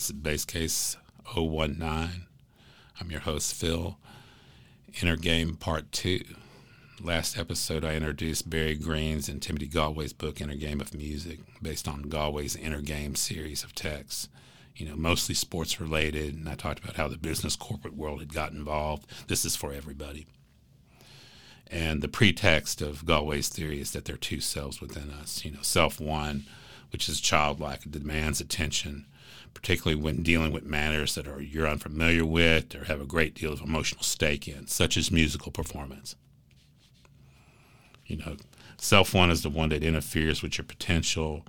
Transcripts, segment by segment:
This is Bass Case 019. I'm your host, Phil. Inner Game Part 2. Last episode, I introduced Barry Green's and Timothy Gallwey's book, Inner Game of Music, based on Gallwey's Inner Game series of texts. You know, mostly sports related, and I talked about how the business corporate world had got involved. This is for everybody. And the pretext of Gallwey's theory is that there are two selves within us. You know, self one, which is childlike, demands attention, particularly when dealing with matters that are you're unfamiliar with or have a great deal of emotional stake in, such as musical performance. You know, self one is the one that interferes with your potential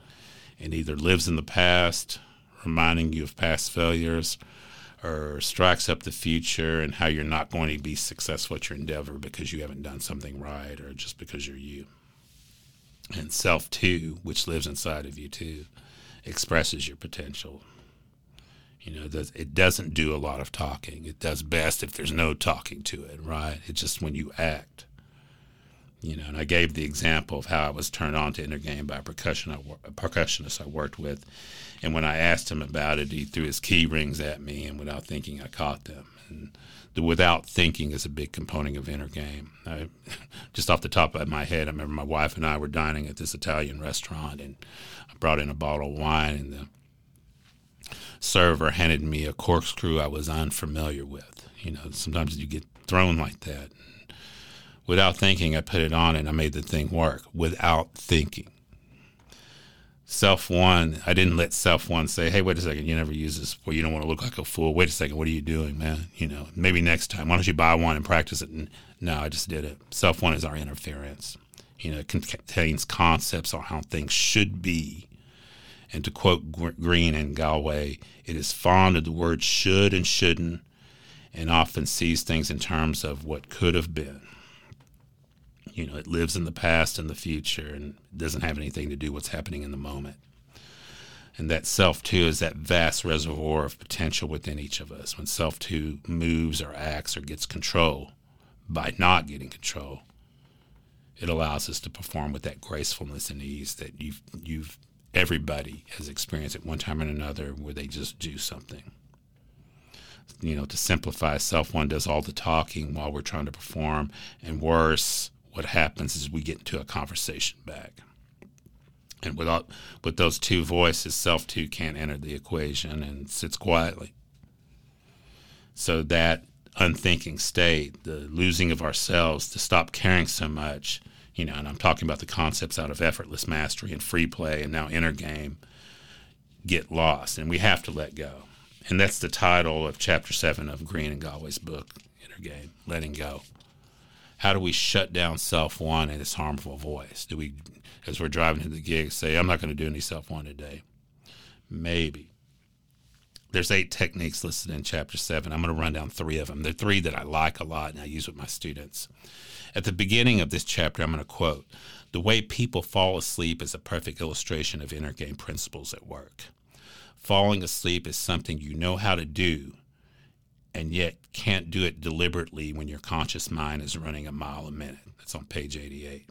and either lives in the past, reminding you of past failures, or strikes up the future and how you're not going to be successful at your endeavor because you haven't done something right or just because you're you. And self two, which lives inside of you too, expresses your potential. You know, it doesn't do a lot of talking. It does best if there's no talking to it, right? It's just when you act. You know, and I gave the example of how I was turned on to inner game by a percussion percussionist I worked with, and when I asked him about it, he threw his key rings at me, and without thinking, I caught them. And the without thinking is a big component of inner game. I, just off the top of my head, I remember my wife and I were dining at this Italian restaurant, and I brought in a bottle of wine, and the server handed me a corkscrew I was unfamiliar with. You know, sometimes you get thrown like that without thinking, I put it on and I made the thing work without thinking. Self one, I didn't let self one say, "Hey, wait a second, you never use this before. You don't want to look like a fool. Wait a second, what are you doing, man? You know, maybe next time. Why don't you buy one and practice it?" And no, I just did it. Self one is our interference. You know, it contains concepts on how things should be. And to quote Green and Gallwey, it is fond of the word should and shouldn't, and often sees things in terms of what could have been you know, it lives in the past and the future and doesn't have anything to do with what's happening in the moment. And that self two is that vast reservoir of potential within each of us. When self two moves or acts or gets control by not getting control, it allows us to perform with that gracefulness and ease that you've you've everybody has experienced at one time or another where they just do something. You know, to simplify, self one does all the talking while we're trying to perform, and worse, what happens is we get into a conversation back. And without with those two voices, self two can't enter the equation and sits quietly. So that unthinking state, the losing of ourselves, to stop caring so much, you know, and I'm talking about the concepts out of effortless mastery and free play and now inner game, get lost. And we have to let go. And that's the title of chapter seven of Green and Gallwey's book, Inner Game, Letting Go how do we shut down self one and its harmful voice? Do we, as we're driving to the gig, say, I'm not going to do any self one today? Maybe. There's eight techniques listed in chapter seven. I'm going to run down three of them. They're three that I like a lot and I use with my students. At the beginning of this chapter, I'm going to quote The way people fall asleep is a perfect illustration of inner game principles at work. Falling asleep is something you know how to do, and yet can't do it deliberately when your conscious mind is running a mile a minute. That's on page 88.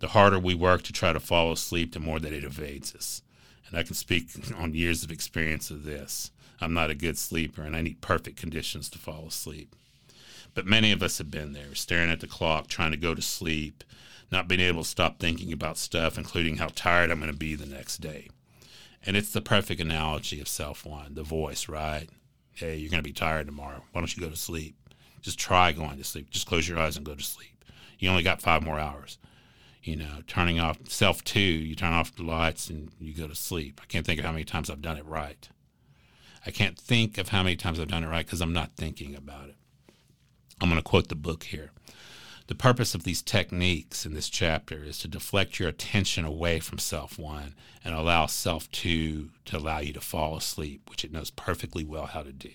The harder we work to try to fall asleep, the more that it evades us. And I can speak on years of experience of this. I'm not a good sleeper, and I need perfect conditions to fall asleep. But many of us have been there, staring at the clock, trying to go to sleep, not being able to stop thinking about stuff, including how tired I'm going to be the next day. And it's the perfect analogy of self one, the voice, right? hey, you're going to be tired tomorrow. Why don't you go to sleep? Just try going to sleep. Just close your eyes and go to sleep. You only got five more hours. You know, turning off self two, you turn off the lights and you go to sleep. I can't think of how many times I've done it right. I can't think of how many times I've done it right because I'm not thinking about it. I'm going to quote the book here. The purpose of these techniques in this chapter is to deflect your attention away from self one and allow self two to allow you to fall asleep, which it knows perfectly well how to do.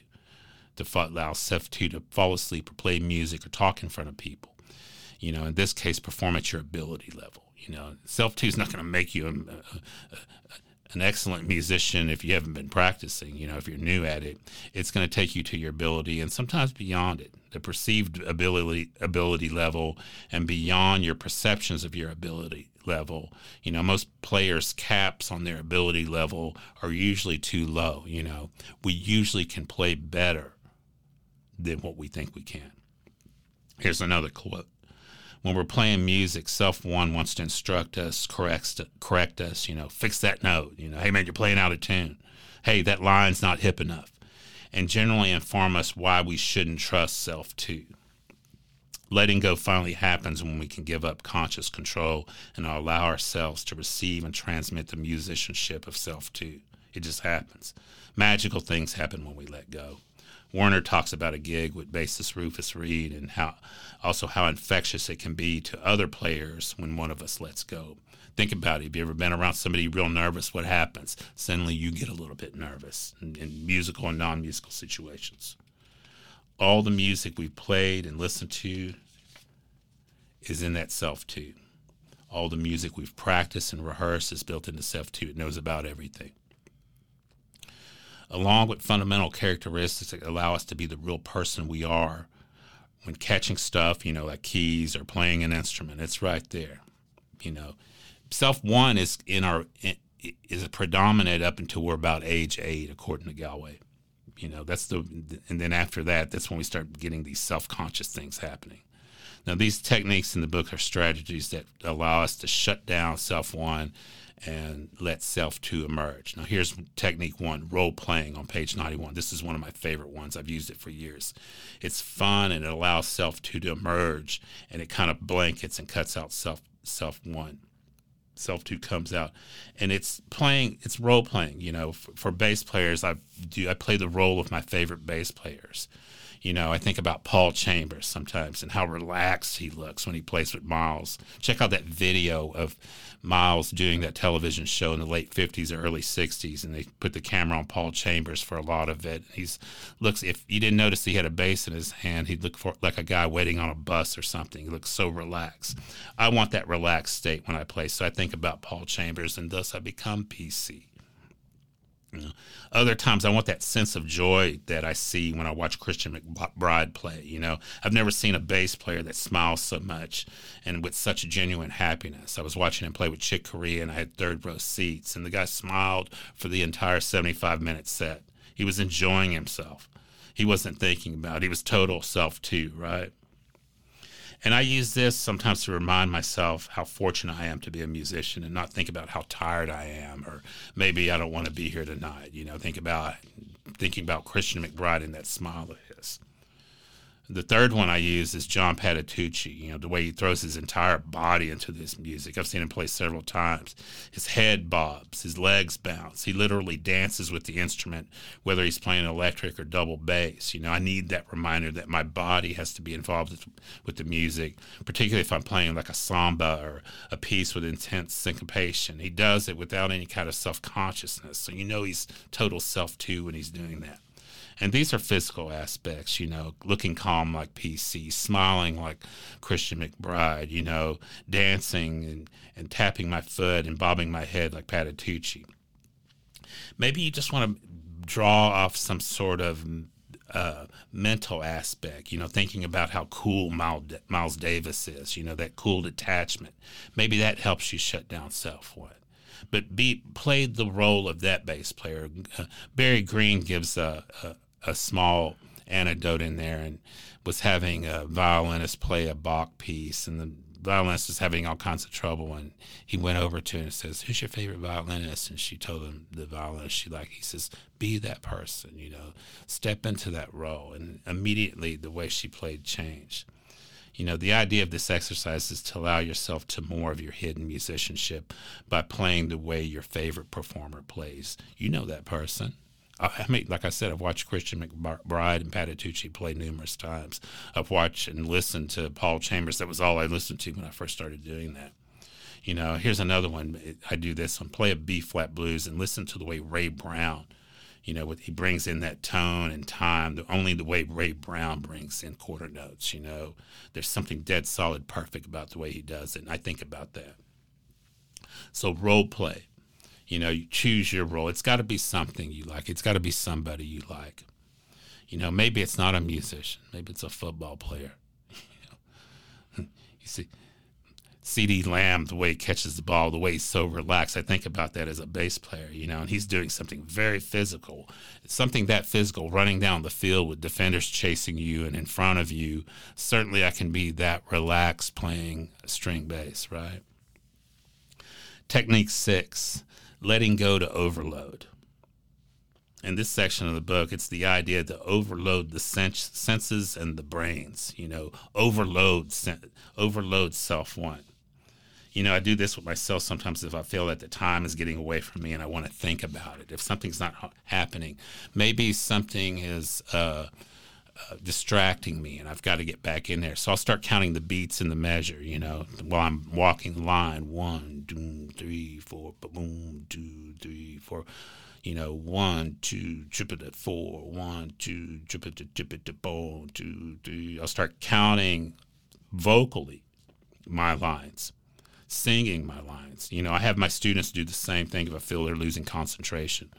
To allow self two to fall asleep or play music or talk in front of people. You know, in this case, perform at your ability level. You know, self two is not going to make you a, a, an excellent musician if you haven't been practicing. You know, if you're new at it, it's going to take you to your ability and sometimes beyond it the perceived ability ability level and beyond your perceptions of your ability level. You know, most players' caps on their ability level are usually too low. You know, we usually can play better than what we think we can. Here's another quote. When we're playing music, self one wants to instruct us, correct, correct us, you know, fix that note. You know, hey man, you're playing out of tune. Hey, that line's not hip enough. And generally inform us why we shouldn't trust self two letting go finally happens when we can give up conscious control and allow ourselves to receive and transmit the musicianship of self two. It just happens. Magical things happen when we let go. Werner talks about a gig with bassist Rufus Reid and how also how infectious it can be to other players when one of us lets go. Think about it. Have you ever been around somebody real nervous? What happens? Suddenly you get a little bit nervous in, in musical and non musical situations. All the music we played and listened to is in that self two. All the music we've practiced and rehearsed is built into self two. It knows about everything. Along with fundamental characteristics that allow us to be the real person we are when catching stuff, you know, like keys or playing an instrument, it's right there. You know, self one is in our is predominant up until we're about age eight, according to Gallwey. You know, that's the and then after that, that's when we start getting these self conscious things happening. Now, these techniques in the book are strategies that allow us to shut down self one and let self two emerge. Now, here's technique one role playing on page 91. This is one of my favorite ones. I've used it for years. It's fun and it allows self two to emerge and it kind of blankets and cuts out self self one self two comes out and it's playing it's role playing you know for, for bass players i do i play the role of my favorite bass players you know, I think about Paul Chambers sometimes and how relaxed he looks when he plays with Miles. Check out that video of Miles doing that television show in the late 50s or early 60s, and they put the camera on Paul Chambers for a lot of it. He's looks if you didn't notice he had a bass in his hand, he'd look for like a guy waiting on a bus or something. He looks so relaxed. I want that relaxed state when I play, so I think about Paul Chambers, and thus I become PC. Mm-hmm. Other times, I want that sense of joy that I see when I watch Christian McBride play. You know, I've never seen a bass player that smiles so much and with such genuine happiness. I was watching him play with Chick Corea, and I had third row seats, and the guy smiled for the entire 75 minute set. He was enjoying himself. He wasn't thinking about it. He was total self, two, right? And I use this sometimes to remind myself how fortunate I am to be a musician and not think about how tired I am or maybe I don't want to be here tonight. You know, think about thinking about Christian McBride and that smile of his. The third one I use is John Patitucci. You know, the way he throws his entire body into this music. I've seen him play several times. His head bobs, his legs bounce. He literally dances with the instrument, whether he's playing electric or double bass. You know, I need that reminder that my body has to be involved with, with the music, particularly if I'm playing like a samba or a piece with intense syncopation. He does it without any kind of self consciousness. So you know he's total self two when he's doing that. And these are physical aspects, you know, looking calm like PC, smiling like Christian McBride, you know, dancing and, and tapping my foot and bobbing my head like Patitucci. Maybe you just want to draw off some sort of uh, mental aspect, you know, thinking about how cool Miles Davis is, you know, that cool detachment. Maybe that helps you shut down self one but be played the role of that bass player. Uh, Barry Green gives a, a, a small anecdote in there and was having a violinist play a Bach piece, and the violinist was having all kinds of trouble. And he went over to her and says, "Who's your favorite violinist?" And she told him the violinist she liked. He says, "Be that person, you know, step into that role." And immediately, the way she played changed. You know, the idea of this exercise is to allow yourself to more of your hidden musicianship by playing the way your favorite performer plays. You know that person. I mean, like I said, I've watched Christian McBride and Patitucci play numerous times. I've watched and listened to Paul Chambers. That was all I listened to when I first started doing that. You know, here's another one. I do this one. Play a B flat blues and listen to the way Ray Brown, you know, he brings in that tone and time. The, only the way Ray Brown brings in quarter notes. You know, there's something dead solid, perfect about the way he does it. And I think about that. So role play you know, you choose your role. It's got to be something you like. It's got to be somebody you like. You know, maybe it's not a musician. Maybe it's a football player. you see, CeeDee Lamb, the way he catches the ball, the way he's so relaxed, I think about that as a bass player, you know, and he's doing something very physical. something that physical, running down the field with defenders chasing you and in front of you. Certainly, I can be that relaxed playing string bass, right? Technique six, letting go to overload. In this section of the book, it's the idea to overload the senses and the brains. You know, overload overload self one you know, I do this with myself sometimes if I feel that the time is getting away from me and I want to think about it. If something's not ha- happening, maybe something is uh, uh, distracting me and I've got to get back in there. So I'll start counting the beats in the measure, you know, while I'm walking the line. One, two, three, four, boom, two, three, four. You know, one, two, it, four, one, two, triple it, boom, two, three. I'll start counting vocally my lines singing my lines. You know, I have my students do the same thing if I feel they're losing concentration.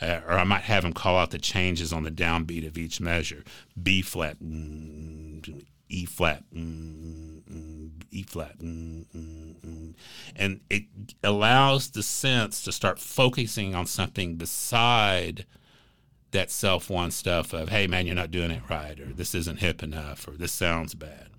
Uh, or I might have them call out the changes on the downbeat of each measure B flat, mm, E flat, mm, E flat. Mm, and it allows the sense to start focusing on something beside that self one stuff of, hey, man, you're not doing it right, or this isn't hip enough, or this sounds bad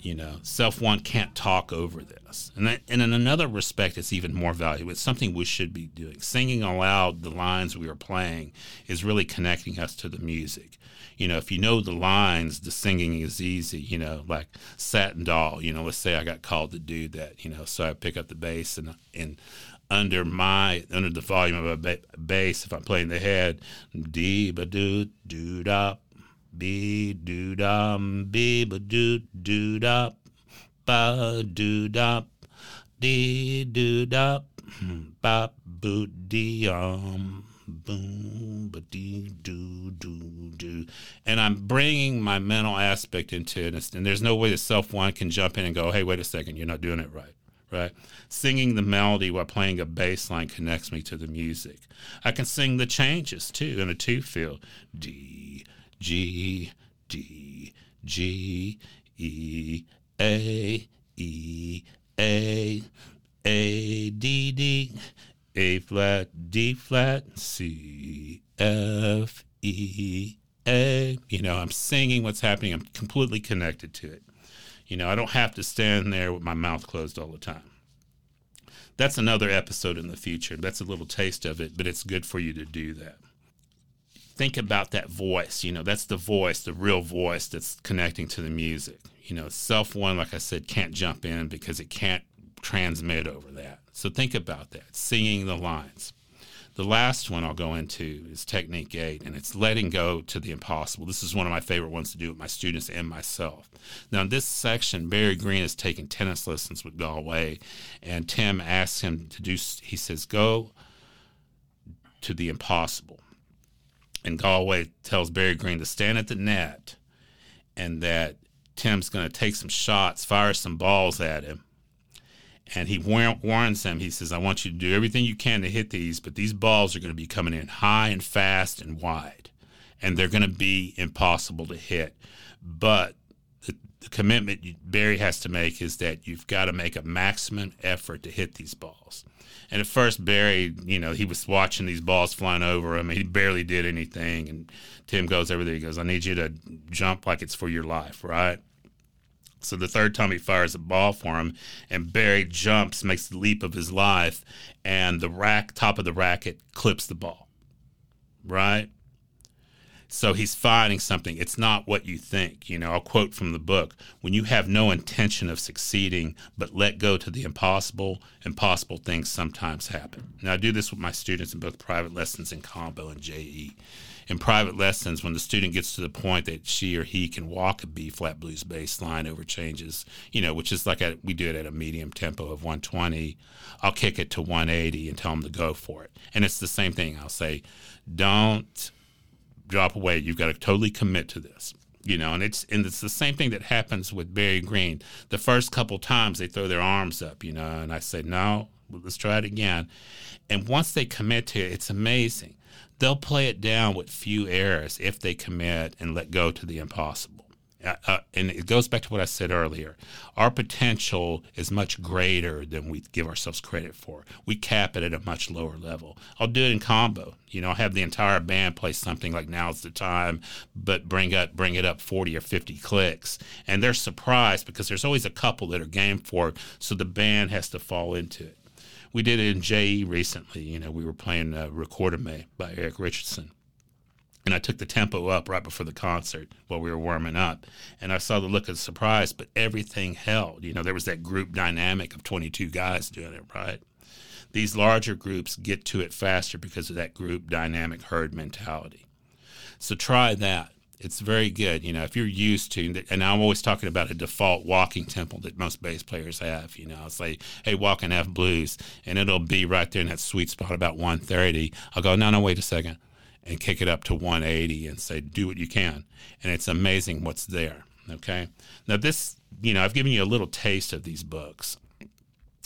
you know self one can't talk over this. And that, and in another respect it's even more valuable. It's something we should be doing. Singing aloud the lines we are playing is really connecting us to the music. You know if you know the lines the singing is easy you know like satin doll. You know let's say i got called to do that you know so i pick up the bass and and under my under the volume of a ba- bass if i'm playing the head dee ba doo doo da Be do dum, be ba do do da, ba do da, dee do da, ba boo dee um, boom, ba dee do do do. And I'm bringing my mental aspect into it, and there's no way the self one can jump in and go, hey, wait a second, you're not doing it right right? Singing the melody while playing a bass line connects me to the music. I can sing the changes too in a two feel. D, G, D, G, E, A, E, A, A, D, D, A flat, D flat, C, F, E, A. You know, I'm singing what's happening. I'm completely connected to it. You know, I don't have to stand there with my mouth closed all the time. That's another episode in the future. That's a little taste of it, but it's good for you to do that think about that voice. You know, that's the voice, the real voice that's connecting to the music. You know, self one, like I said, can't jump in because it can't transmit over that. So think about that, singing the lines. The last one I'll go into is technique eight, and it's letting go to the impossible. This is one of my favorite ones to do with my students and myself. Now, in this section, Barry Green is taking tennis lessons with Gallwey, and Tim asks him to do, he says, go to the impossible and Gallwey tells Barry Green to stand at the net and that Tim's going to take some shots, fire some balls at him. And he warns him, he says, I want you to do everything you can to hit these, but these balls are going to be coming in high and fast and wide. And they're going to be impossible to hit. But the, commitment Barry has to make is that you've got to make a maximum effort to hit these balls. And at first, Barry, you know, he was watching these balls flying over him. He barely did anything. And Tim goes over there. He goes, I need you to jump like it's for your life, right? So the third time he fires a ball for him, and Barry jumps, makes the leap of his life, and the rack top of the racket clips the ball, right? So he's finding something. It's not what you think. You know, I'll quote from the book when you have no intention of succeeding, but let go to the impossible, impossible things sometimes happen. Now, I do this with my students in both private lessons and combo and JE. In private lessons, when the student gets to the point that she or he can walk a B flat blues bass line over changes, you know, which is like a, we do it at a medium tempo of 120, I'll kick it to 180 and tell them to go for it. And it's the same thing. I'll say, don't drop away. You've got to totally commit to this. You know, and it's and it's the same thing that happens with Barry Green. The first couple times they throw their arms up, you know, and I say, no, let's try it again. And once they commit to it, it's amazing. They'll play it down with few errors if they commit and let go to the impossible. Uh, uh, and it goes back to what I said earlier. Our potential is much greater than we give ourselves credit for. We cap it at a much lower level. I'll do it in combo. You know, I'll have the entire band play something like "Now's the Time," but bring up bring it up forty or fifty clicks, and they're surprised because there's always a couple that are game for it, so the band has to fall into it. We did it in JE recently. You know, we were playing uh, "Recorda Me" by Eric Richardson and I took the tempo up right before the concert while we were warming up. And I saw the look of surprise, but everything held. You know, there was that group dynamic of 22 guys doing it, right? These larger groups get to it faster because of that group dynamic herd mentality. So try that. It's very good. You know, if you're used to, and I'm always talking about a default walking tempo that most bass players have. You know, I'll say, hey, walk in F blues, and it'll be right there in that sweet spot about 130. I'll go, no, no, wait a second and kick it up to 180 and say, do what you can. And it's amazing what's there. Okay. Now, this, you know, I've given you a little taste of these books.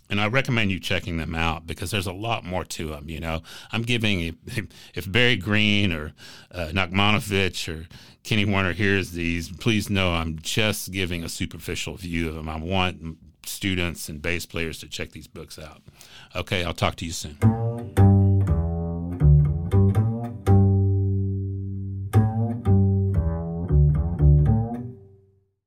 And I recommend you checking them out because there's a lot more to them. You know, I'm giving if, Barry Green or uh, Nachmanovitch or Kenny Werner hears these, please know I'm just giving a superficial view of them. I want students and bass players to check these books out. Okay, I'll talk to you soon.